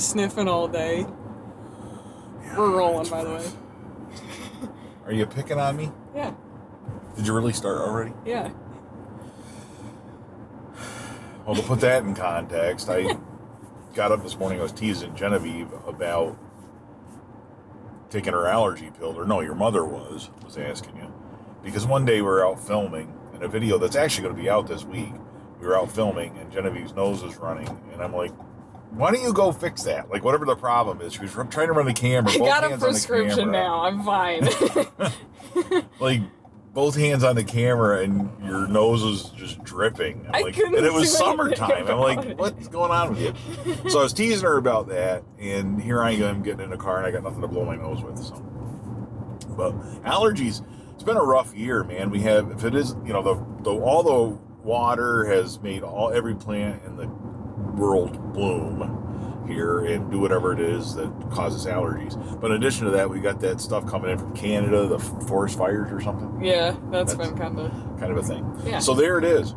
Phil, because I want to hear you sniffing all day. We're rolling, by the way. Are you picking on me? Yeah, Did you really start already? yeah. Well, to put that in context, I got up this morning. I was teasing Genevieve about taking her allergy pill, or no, your mother was was asking you because one day we were out filming in a video that's actually going to be out this week. We were out filming, and Genevieve's nose was running, and I'm like. Why don't you go fix that? Like whatever the problem is, she was trying to run the camera. I got a hands on the prescription now. I'm fine. like both hands on the camera and your nose is just dripping. I'm I like, couldn't and it was summertime. I'm like, what's going on with you? So I was teasing her about that, and here I am getting in a car and I got nothing to blow my nose with. So, but allergies, it's been a rough year, man. We have, if it is, you know, the, the all the water has made all every plant in the world bloom here and do whatever it is that causes allergies. But in addition to that, we got that stuff coming in from Canada, the forest fires or something yeah, that's That's- been kind of. kind of a thing. Yeah. So there it is.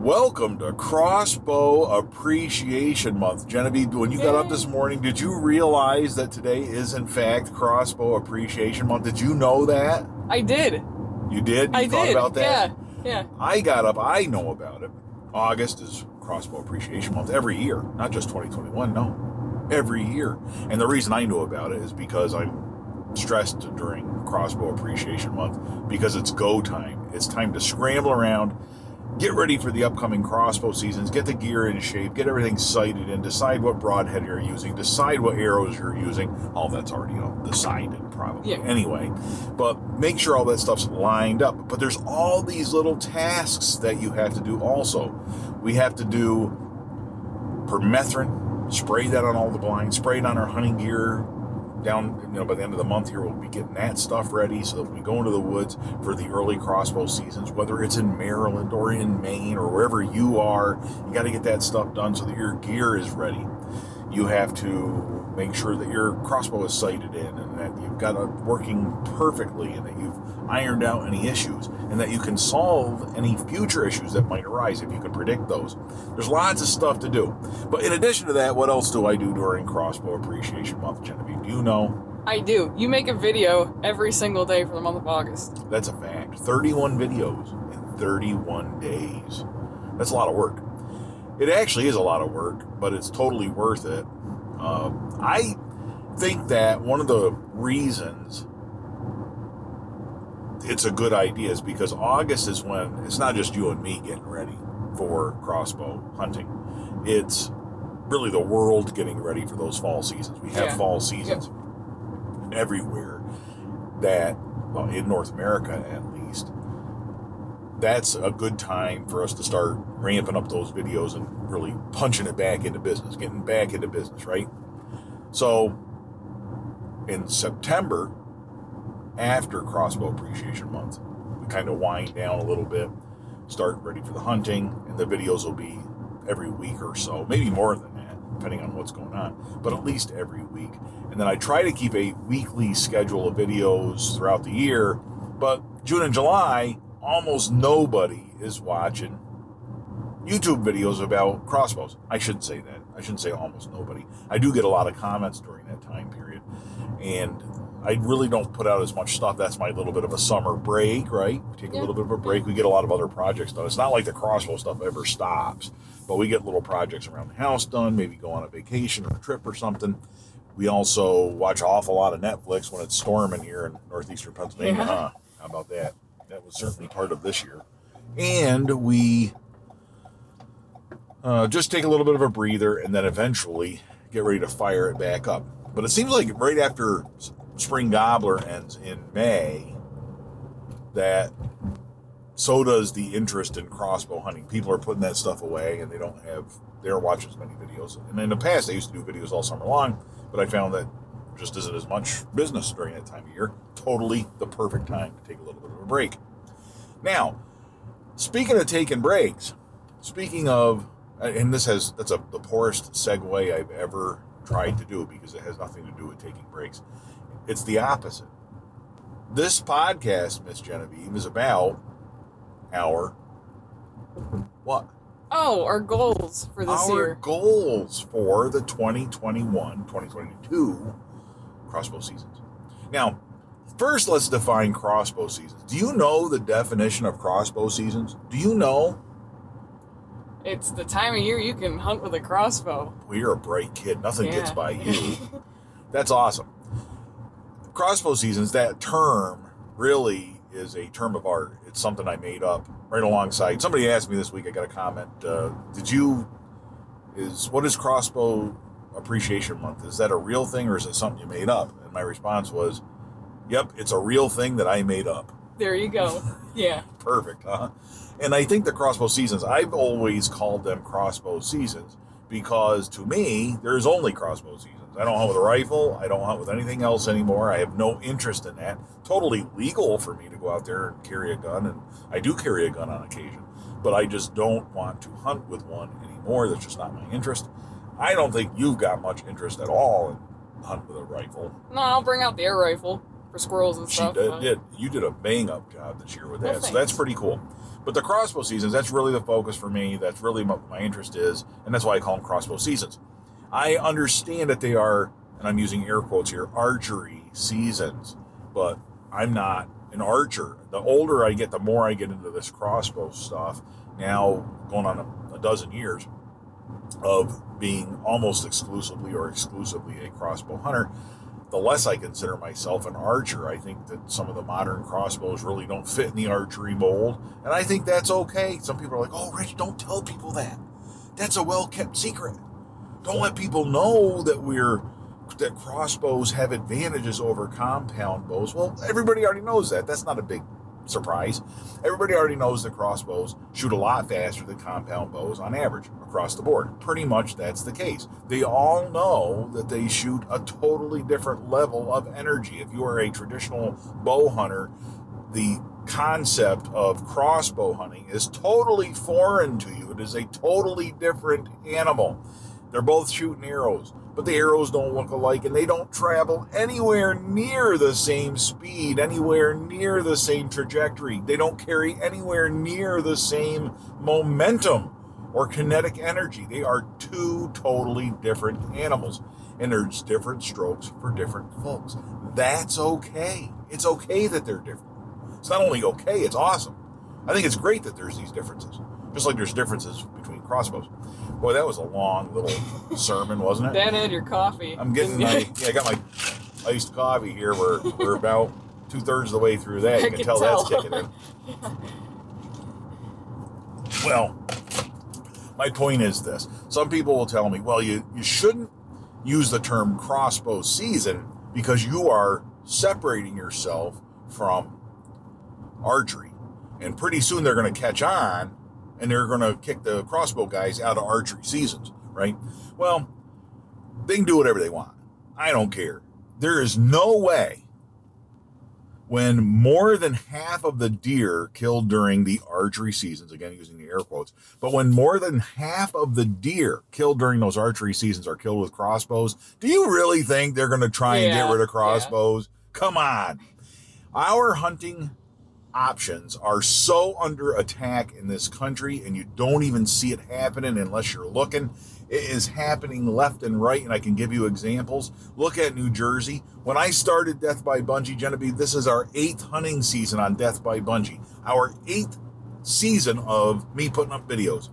Welcome to Crossbow Appreciation Month. Genevieve, when you got up this morning, did you realize that today is in fact Crossbow Appreciation Month? Did you know that? I did. You did? You I thought did. about that? Yeah, yeah. I got up, I know about it. August is Crossbow Appreciation Month every year, not just 2021, no. Every year. And the reason I know about it is because I'm stressed during Crossbow Appreciation Month because it's go time. It's time to scramble around, get ready for the upcoming crossbow seasons, get the gear in shape, get everything sighted and decide what broadhead you're using, decide what arrows you're using. All that's already you know, decided probably Yeah. anyway. But make sure all that stuff's lined up. But there's all these little tasks that you have to do also. We have to do permethrin, spray that on all the blinds, spray it on our hunting gear. Down, you know, by the end of the month here, we'll be getting that stuff ready so that we go into the woods for the early crossbow seasons, whether it's in Maryland or in Maine or wherever you are, you got to get that stuff done so that your gear is ready. You have to make sure that your crossbow is sighted in and that you've got it working perfectly and that you've ironed out any issues and that you can solve any future issues that might arise if you can predict those. There's lots of stuff to do. But in addition to that, what else do I do during Crossbow Appreciation Month, Genevieve? Do you know? I do. You make a video every single day for the month of August. That's a fact. 31 videos in 31 days. That's a lot of work. It actually is a lot of work, but it's totally worth it. Um, I think that one of the reasons it's a good idea is because August is when it's not just you and me getting ready for crossbow hunting. It's really the world getting ready for those fall seasons. We have Yeah. fall seasons everywhere that, well, in North America at least, that's a good time for us to start ramping up those videos and really punching it back into business, getting back into business, right? So in September, after Crossbow Appreciation Month, we kind of wind down a little bit, start ready for the hunting, and the videos will be every week or so, maybe more than that, depending on what's going on, but at least every week. And then I try to keep a weekly schedule of videos throughout the year, but June and July, almost nobody is watching YouTube videos about crossbows. I shouldn't say that. I shouldn't say almost nobody. I do get a lot of comments during that time period. And I really don't put out as much stuff. That's my little bit of a summer break, right? We take a little bit of a break. We get a lot of other projects done. It's not like the crossbow stuff ever stops, but we get little projects around the house done, maybe go on a vacation or a trip or something. We also watch an awful lot of Netflix when it's storming here in northeastern Pennsylvania. Yeah. Huh? How about that? That was certainly part of this year. And we uh, just take a little bit of a breather and then eventually get ready to fire it back up. But it seems like right after Spring Gobbler ends in May, that so does the interest in crossbow hunting. People are putting that stuff away and they don't have, they watch as many videos. And in the past, I used to do videos all summer long, but I found that just isn't as much business during that time of year. Totally the perfect time to take a little bit break. Now, speaking of taking breaks, speaking of, uh, and this has that's a the poorest segue I've ever tried to do because it has nothing to do with taking breaks. It's the opposite. This podcast, Miss Genevieve, is about our what? Oh, our goals for this our year. goals for the 2021 2022 crossbow seasons. Now, first let's define crossbow seasons. Do you know the definition of crossbow seasons? Do you know? It's the time of year you can hunt with a crossbow. Well, you're a bright kid. Nothing gets by you. That's awesome. Crossbow seasons, that term really is a term of art. It's something I made up right alongside. Somebody asked me this week, I got a comment. Uh, did you, is, what is crossbow appreciation month? Is that a real thing or is it something you made up? And my response was, yep, it's a real thing that I made up. There you go. Yeah. Perfect, huh? And I think the crossbow seasons, I've always called them crossbow seasons because to me, there's only crossbow seasons. I don't hunt with a rifle. I don't hunt with anything else anymore. I have no interest in that. Totally legal for me to go out there and carry a gun, and I do carry a gun on occasion, but I just don't want to hunt with one anymore. That's just not my interest. I don't think you've got much interest at all in hunt with a rifle. No, I'll bring out the air rifle for squirrels and She stuff. did, did. You did a bang up job this year with Well, that. so that's pretty cool. But the crossbow seasons, that's really the focus for me. That's really what my interest is. And that's why I call them crossbow seasons. I understand that they are, and I'm using air quotes here, archery seasons, but I'm not an archer. The older I get, the more I get into this crossbow stuff. Now, going on a, a dozen years of being almost exclusively or exclusively a crossbow hunter, the less I consider myself an archer. I think that some of the modern crossbows really don't fit in the archery mold, and I think that's okay. Some people are like, "Oh, Rich, don't tell people that. That's a well-kept secret. Don't let people know that we're that crossbows have advantages over compound bows." Well, everybody already knows that. That's not a big surprise. Everybody already knows that crossbows shoot a lot faster than compound bows on average across the board. Pretty much that's the case. They all know that they shoot a totally different level of energy. If you are a traditional bow hunter, the concept of crossbow hunting is totally foreign to you. It is a totally different animal. They're both shooting arrows, but the arrows don't look alike and they don't travel anywhere near the same speed, anywhere near the same trajectory. They don't carry anywhere near the same momentum or kinetic energy. They are two totally different animals, and there's different strokes for different folks. That's okay. It's okay that they're different. It's not only okay, it's awesome. I think it's great that there's these differences, just like there's differences between crossbows. Boy, that was a long little sermon, wasn't it? Dan and your coffee. I'm getting my yeah, I got my iced coffee here. We're we're about two thirds of the way through that. You can can tell, that's kicking in. Well, my point is this: some people will tell me, "Well, you you shouldn't use the term crossbow season because you are separating yourself from archery, and pretty soon they're going to catch on, and they're going to kick the crossbow guys out of archery seasons, right?" Well, they can do whatever they want. I don't care. There is no way when more than half of the deer killed during the archery seasons, again using the air quotes, but when more than half of the deer killed during those archery seasons are killed with crossbows, do you really think they're going to try and get rid of yeah. crossbows? Come on. Our hunting options are so under attack in this country, and you don't even see it happening unless you're looking. It is happening left and right, and I can give you examples. Look at New Jersey. When I started Death by Bungee, Genevieve, this is our eighth hunting season on Death by Bungee. Our eighth season of me putting up videos.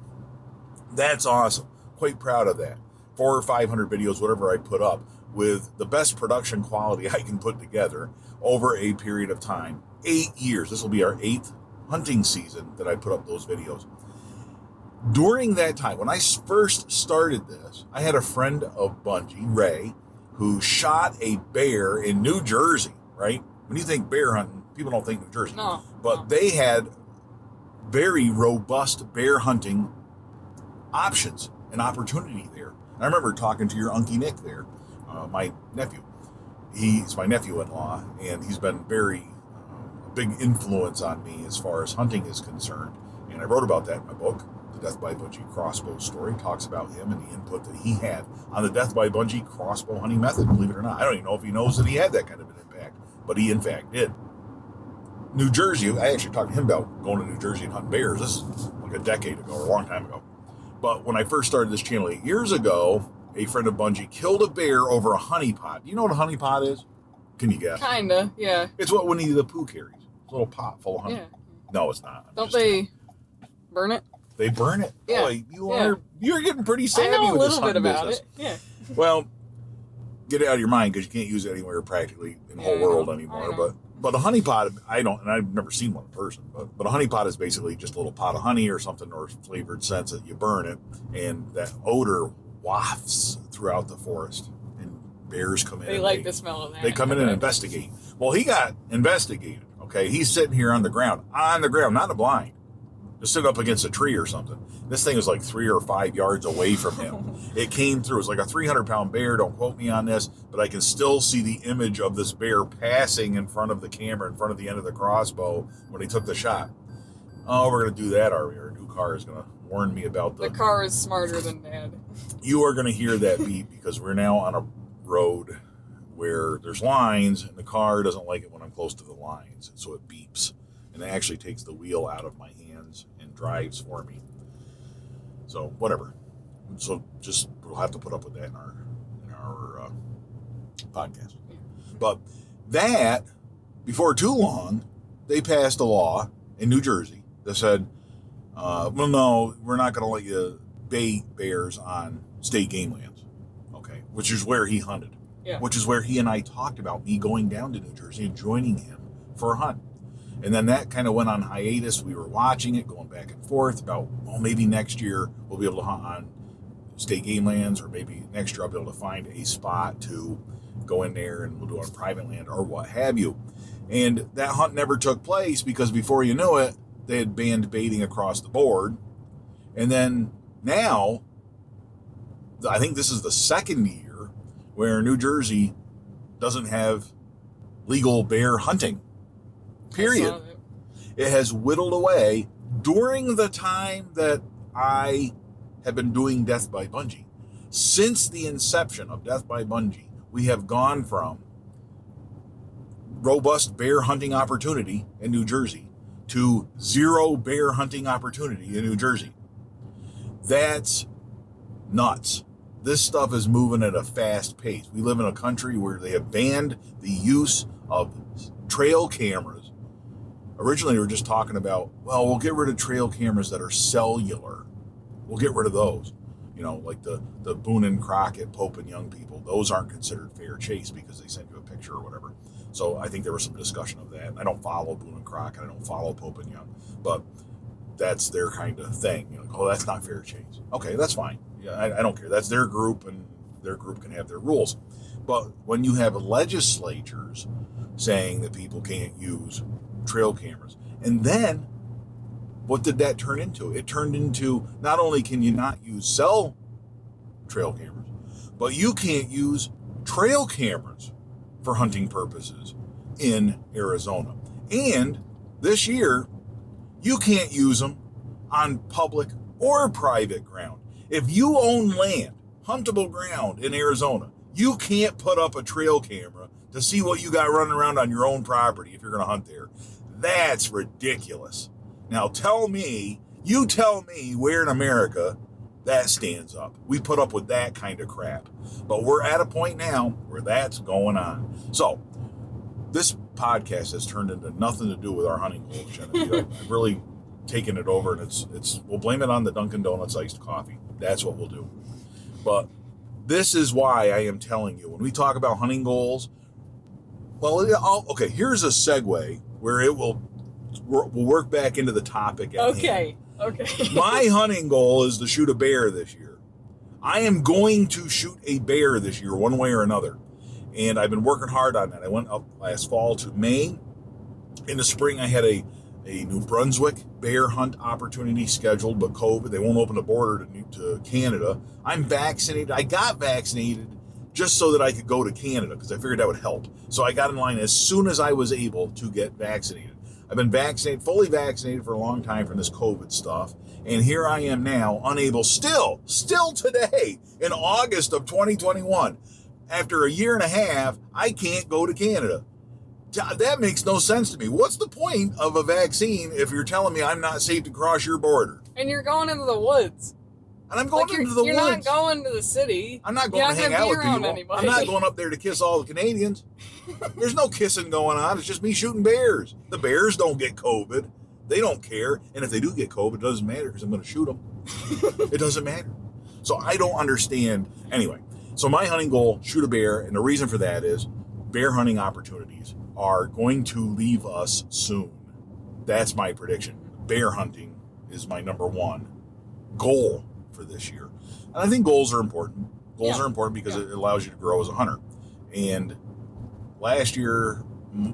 That's awesome. Quite proud of that. Four or five hundred videos, whatever I put up, with the best production quality I can put together over a period of time. Eight years. This will be our eighth hunting season that I put up those videos. During that time, when I first started this, I had a friend of Bungee, Ray, who shot a bear in New Jersey, right? When you think bear hunting, people don't think New Jersey. No. But no. they had very robust bear hunting options and opportunity there. And I remember talking to your Uncle Nick there, uh, my nephew. He's my nephew-in-law, and he's been very uh, a big influence on me as far as hunting is concerned. And I wrote about that in my book, The Death by Bungee Crossbow Story. Talks about him and the input that he had on the Death by Bungee crossbow hunting method. Believe it or not, I don't even know if he knows that he had that kind of an impact, but he in fact did. New Jersey, I actually talked to him about going to New Jersey and hunting bears. This is like a decade ago or a long time ago. But when I first started this channel eight years ago, a friend of Bungee killed a bear over a honey pot. Do you know what a honey pot is? Can you guess? Kinda, yeah. It's what Winnie the Pooh carries. It's a little pot full of honey. Yeah. No, it's not. I'm Don't just- they burn it? They burn it. Yeah. Boy, you Yeah. are you're getting pretty savvy I know a with this little bit hunting about business. it. Yeah. Well, get it out of your mind because you can't use it anywhere practically in the Yeah, whole know. world I anymore. know. But but a honey pot, I don't, and I've never seen one in person. But but a honey pot is basically just a little pot of honey or something or flavored scents that you burn it, and that odor wafts throughout the forest, and bears come in. They like the smell of that. They come in and investigate. Well, he got investigated. Okay, he's sitting here on the ground, on the ground, not in a blind, just sitting up against a tree or something. This thing was like three or five yards away from him. it came through. It was like a 300 pound bear. Don't quote me on this, but I can still see the image of this bear passing in front of the camera, in front of the end of the crossbow when he took the shot. Oh, we're gonna do that, are we? Our new car is gonna warn me about The car is smarter than dad. you are going to hear that beep because we're now on a road where there's lines and the car doesn't like it when I'm close to the lines. And so it beeps and it actually takes the wheel out of my hands and drives for me. So whatever. So just we'll have to put up with that in our in our uh, podcast. But that before too long, they passed a law in New Jersey that said, uh, "Well, no, we're not going to let you bait bears on state game lands." Okay, which is where he hunted. Yeah. Which is where he and I talked about me going down to New Jersey and joining him for a hunt. And then that kind of went on hiatus. We were watching it, going back and forth about, well, maybe next year we'll be able to hunt on state game lands, or maybe next year I'll be able to find a spot to go in there and we'll do it on private land or what have you. And that hunt never took place because before you knew it, they had banned baiting across the board. And then now, I think this is the second year where New Jersey doesn't have legal bear hunting. Period it has whittled away during the time that I have been doing Death by Bungee. Since the inception of Death by Bungee, we have gone from robust bear hunting opportunity in New Jersey to zero bear hunting opportunity in New Jersey. That's nuts. This stuff is moving at a fast pace. We live in a country where they have banned the use of trail cameras originally we were just talking about well we'll get rid of trail cameras that are cellular we'll get rid of those you know like the the boone and crockett pope and young people those aren't considered fair chase because they send you a picture or whatever so i think there was some discussion of that. I don't follow boone and crockett i don't follow pope and young but that's their kind of thing. You know oh that's not fair chase okay that's fine. Yeah I, I don't care. That's their group and their group can have their rules. But when you have legislatures saying that people can't use trail cameras. And then what did that turn into? It turned into not only can you not use cell trail cameras, but you can't use trail cameras for hunting purposes in Arizona. And this year, you can't use them on public or private ground. If you own land, huntable ground in Arizona, you can't put up a trail camera to see what you got running around on your own property if you're going to hunt there. That's ridiculous. Now tell me, you tell me where in America that stands up. We put up with that kind of crap. But we're at a point now where that's going on. So, this podcast has turned into nothing to do with our hunting goals, Genevieve. I've really taken it over and it's it's we'll blame it on the Dunkin' Donuts iced coffee. That's what we'll do. But this is why I am telling you when we talk about hunting goals. Well, I'll, okay. Here's a segue where it will we'll work back into the topic. At hand. Okay. My hunting goal is to shoot a bear this year. I am going to shoot a bear this year, one way or another. And I've been working hard on that. I went up last fall to Maine. In the spring, I had a, a New Brunswick bear hunt opportunity scheduled, but COVID, they won't open the border to, to Canada. I'm vaccinated. I got vaccinated just so that I could go to Canada because I figured that would help. So I got in line as soon as I was able to get vaccinated. I've been vaccinated, fully vaccinated for a long time from this COVID stuff. And here I am now, unable, still, still today, in August of 2021, after a year and a half, I can't go to Canada. That makes no sense to me. What's the point of a vaccine if you're telling me I'm not safe to cross your border? and you're going into the woods. And I'm going Like into you're, the you're not going to the city. I'm not You're going to hang out with around people. anybody. I'm not going up there to kiss all the Canadians. There's no kissing going on. It's just me shooting bears. The bears don't get COVID. They don't care. And if they do get COVID, it doesn't matter because I'm going to shoot them. it doesn't matter. So I don't understand. Anyway, so my hunting goal, shoot a bear. And the reason for that is bear hunting opportunities are going to leave us soon. That's my prediction. Bear hunting is my number one goal for this year. And I think goals are important. Goals Yeah. are important because Yeah. it allows you to grow as a hunter. And last year,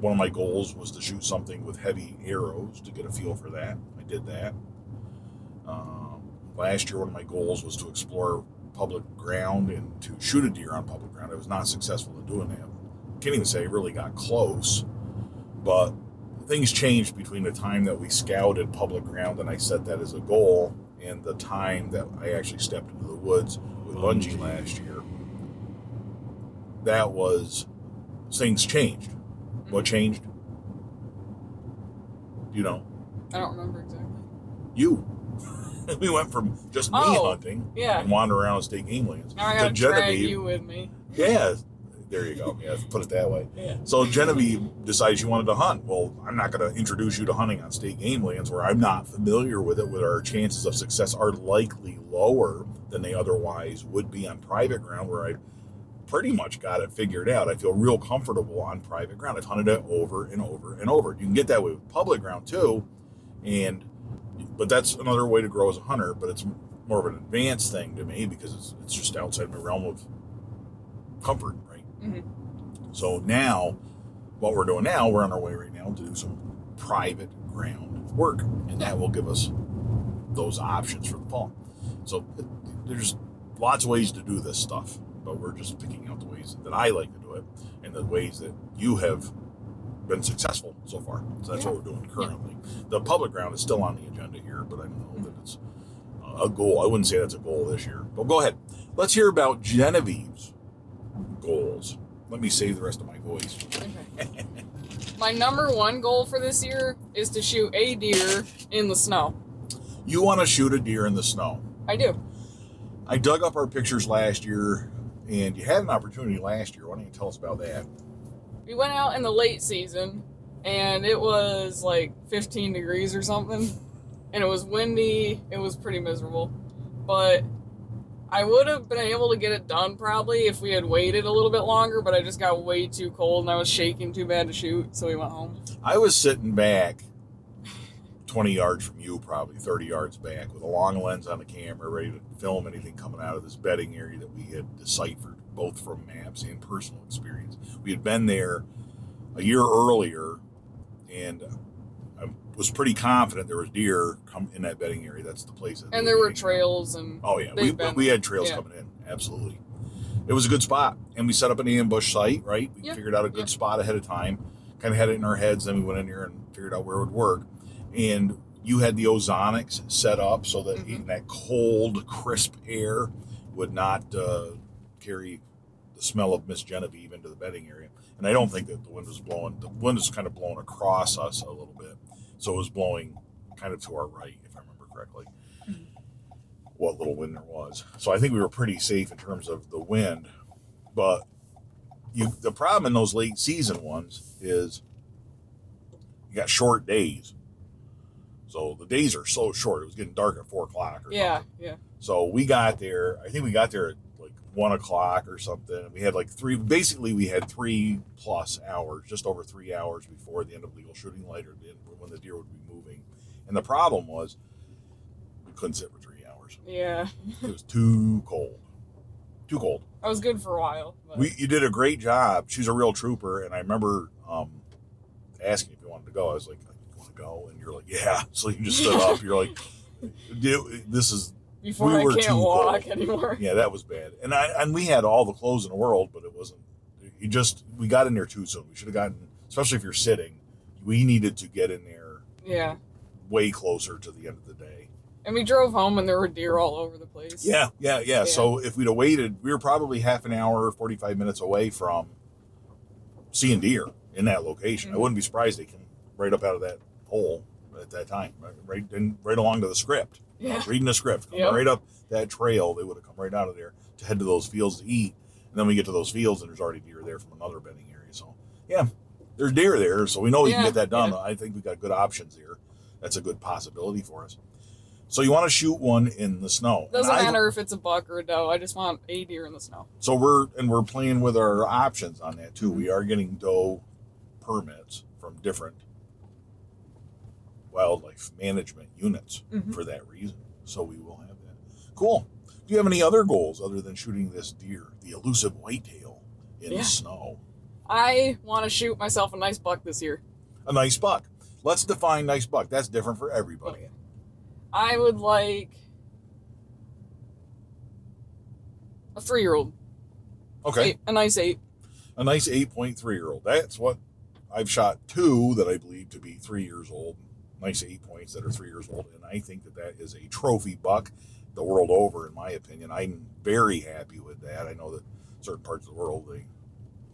one of my goals was to shoot something with heavy arrows to get a feel for that. I did that. Um, last year, one of my goals was to explore public ground and to shoot a deer on public ground. I was not successful in doing that. Can't even say I really got close, but things changed between the time that we scouted public ground and I set that as a goal and the time that I actually stepped into the woods with Bungee last year. That was things changed. What mm-hmm. changed? You know, I don't remember exactly. you. we went from just me Oh, hunting Yeah. and wandering around state game lands Now I to gotta drag Genevieve. you with me. Yeah, there you go. Yeah, put it that way. Yeah. So Genevieve decides she wanted to hunt. Well, I'm not going to introduce you to hunting on state game lands where I'm not familiar with it, where our chances of success are likely lower than they otherwise would be on private ground where I pretty much got it figured out. I feel real comfortable on private ground. I've hunted it over and over and over. You can get that way with public ground too, and but that's another way to grow as a hunter. But it's more of an advanced thing to me because it's, it's just outside my realm of comfort, Mhm. So now, what we're doing now, we're on our way right now to do some private ground work, and that will give us those options for the fall. So there's lots of ways to do this stuff, but we're just picking out the ways that I like to do it and the ways that you have been successful so far. So that's what we're doing currently. The public ground is still on the agenda here, but I don't know that it's a goal. I wouldn't say that's a goal this year. But go ahead. Let's hear about Genevieve's goals. Let me save the rest of my voice. Okay. My number one goal for this year is to shoot a deer in the snow. You want to shoot a deer in the snow. I do. I dug up our pictures last year, and you had an opportunity last year. Why don't you tell us about that? We went out in the late season and it was like 15 degrees or something. And it was windy. It was pretty miserable. But I would have been able to get it done probably if we had waited a little bit longer, but I just got way too cold and I was shaking too bad to shoot, so we went home. I was sitting back 20 yards from you, probably 30 yards back, with a long lens on the camera, ready to film anything coming out of this bedding area that we had deciphered, both from maps and personal experience. We had been there a year earlier, and was pretty confident there was deer come in that bedding area. That's the place. that And there were out. trails and Oh yeah, we, been- we had trails yeah. coming in. Absolutely, it was a good spot, and we set up an ambush site. Right, we Yeah, figured out a good yeah. spot ahead of time. Kind of had it in our heads. Then we went in here and figured out where it would work. And you had the ozonics set up so that Mhm. even that cold, crisp air would not uh, carry the smell of Miss Genevieve into the bedding area. And I don't think that the wind was blowing. The wind was kind of blowing across us a little bit, so it was blowing kind of to our right, if I remember correctly mm-hmm. what little wind there was. So I think we were pretty safe in terms of the wind. But you the problem in those late season ones is you got short days. So the days are so short. It was getting dark at four o'clock. Or yeah, something. yeah. So we got there. I think we got there at one o'clock or something. We had like three. Basically, we had three plus hours, just over three hours before the end of legal shooting light or the end, when the deer would be moving. And the problem was we couldn't sit for three hours. Yeah. It was too cold. Too cold. I was good for a while. But We you did a great job. She's a real trooper, and I remember um, asking if you wanted to go. I was like, "You want to go?" And you're like, "Yeah." So you just stood up. You're like, "Dude, "This is before we I were can't too walk cold. anymore. yeah, that was bad." And I and we had all the clothes in the world, but it wasn't. You just we got in there too soon. We should have gotten, especially if you're sitting. We needed to get in there Yeah. way closer to the end of the day. And we drove home and there were deer all over the place. Yeah, yeah, yeah. Yeah. So if we'd have waited, we were probably half an hour, 45 minutes away from seeing deer in that location. I Mhm. wouldn't be surprised they came right up out of that hole at that time, right, right, and right along to the script. Yeah. reading the script, coming Yep. right up that trail, they would have come right out of there to head to those fields to eat. And then we get to those fields, and there's already deer there from another bedding area. So, yeah, there's deer there, so we know we can get that done. yeah. I think we got good options here. That's a good possibility for us. So you want to shoot one in the snow? Doesn't I- matter if it's a buck or a doe. I just want a deer in the snow. So we're and we're playing with our options on that too. We mm-hmm. are getting doe permits from different wildlife management units Mhm. for that reason. So we will have that. Cool. Do you have any other goals other than shooting this deer, the elusive whitetail in Yeah. the snow? I want to shoot myself a nice buck this year. A nice buck. Let's define nice buck. That's different for everybody. Okay. I would like a three year old. Okay. A nice eight. a nice 8.3 year old. That's what I've shot two that I believe to be three years old. Nice eight points that are three years old. And I think that that is a trophy buck the world over, in my opinion. I'm very happy with that. I know that certain parts of the world, they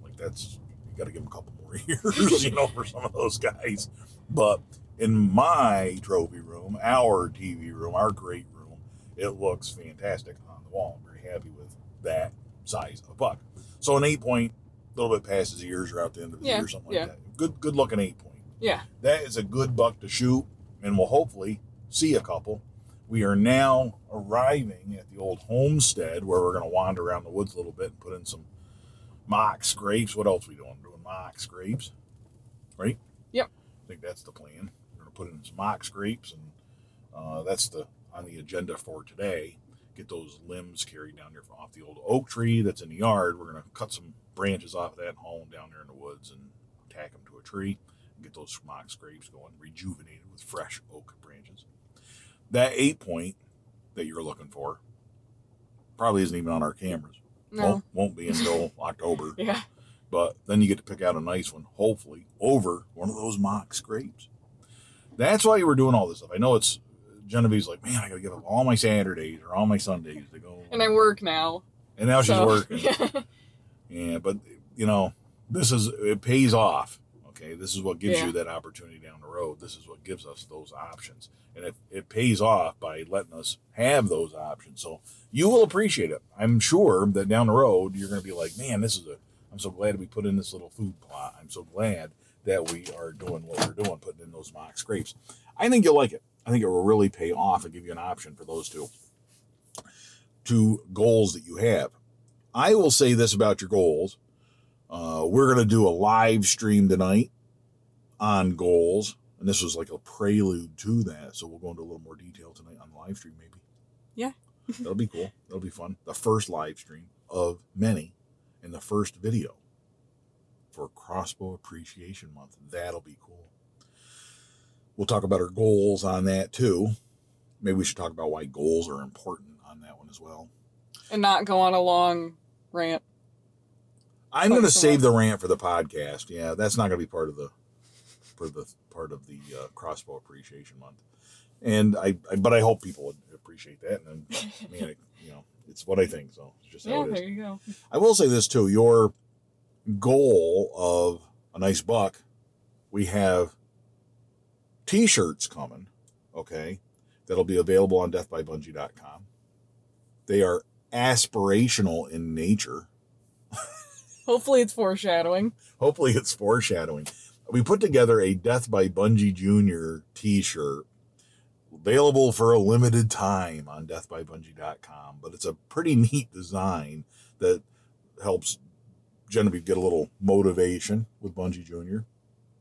like that's, you got to give them a couple more years, you know, for some of those guys. But in my trophy room, our TV room, our great room, it looks fantastic on the wall. I'm very happy with that size of buck. So an eight point, a little bit past his ears or out the end of the Yeah, ear, something like yeah. that. Good, good looking eight point. Yeah. That is a good buck to shoot, and we'll hopefully see a couple. We are now arriving at the old homestead where we're going to wander around the woods a little bit and put in some mock scrapes. What else we doing? Doing mock scrapes, right? Yep. I think that's the plan. We're going to put in some mock scrapes, and uh, that's the on the agenda for today. Get those limbs carried down there off the old oak tree that's in the yard. We're going to cut some branches off of that and haul them down there in the woods and tack them to a tree get those mock scrapes going, rejuvenated with fresh oak branches. That eight point that you're looking for probably isn't even on our cameras. No. Won't, won't be until October. Yeah. But then you get to pick out a nice one, hopefully, over one of those mock scrapes. That's why you were doing all this stuff. I know it's Genevieve's like, man, I got to give up all my Saturdays or all my Sundays to go. And I work now. And now she's working. Yeah, but you know, this is it pays off. Okay, this is what gives Yeah. you that opportunity down the road. This is what gives us those options, and it, it pays off by letting us have those options. So you will appreciate it. I'm sure that down the road you're going to be like, man, this is a. I'm so glad we put in this little food plot. I'm so glad that we are doing what we're doing, putting in those mock scrapes. I think you'll like it. I think it will really pay off and give you an option for those two two goals that you have. I will say this about your goals. Uh, we're going to do a live stream tonight on goals. And this was like a prelude to that. So we'll go into a little more detail tonight on the live stream, maybe. Yeah. That'll be cool. That'll be fun. The first live stream of many and the first video for Crossbow Appreciation Month. That'll be cool. We'll talk about our goals on that too. Maybe we should talk about why goals are important on that one as well. and not go on a long rant. I'm going to save the rant for the podcast. Yeah, that's not going to be part of the for the part of the uh, crossbow appreciation month. And I, I, but I hope people would appreciate that. And I mean, it, you know, it's what I think. So it's just Yeah, there you go. I will say this too: your goal of a nice buck, we have T-shirts coming. Okay, that'll be available on deathbybungee.com. They are aspirational in nature. Hopefully it's foreshadowing. Hopefully, it's foreshadowing. We put together a Death by Bungee Jr. t shirt available for a limited time on deathbybungee.com. But it's a pretty neat design that helps Genevieve get a little motivation with Bungee Jr.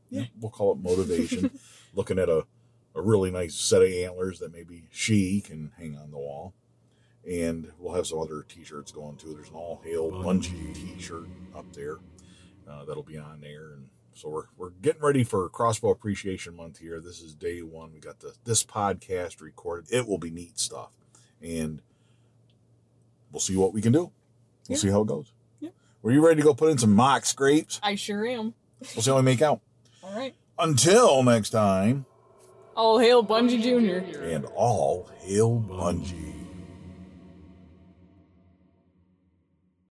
Yeah. We'll call it motivation. Looking at a, a really nice set of antlers that maybe she can hang on the wall. And we'll have some other t shirts going too. There's an all hail Bungee t shirt up there uh, that'll be on there. And so we're, we're getting ready for Crossbow Appreciation Month here. This is day one. We got the, this podcast recorded. It will be neat stuff. And we'll see what we can do. We'll Yeah. see how it goes. Yeah. Were you ready to go put in some mock scrapes? I sure am. We'll see how we make out. All right. Until next time, All hail Bungee Jr. and all hail Bungee.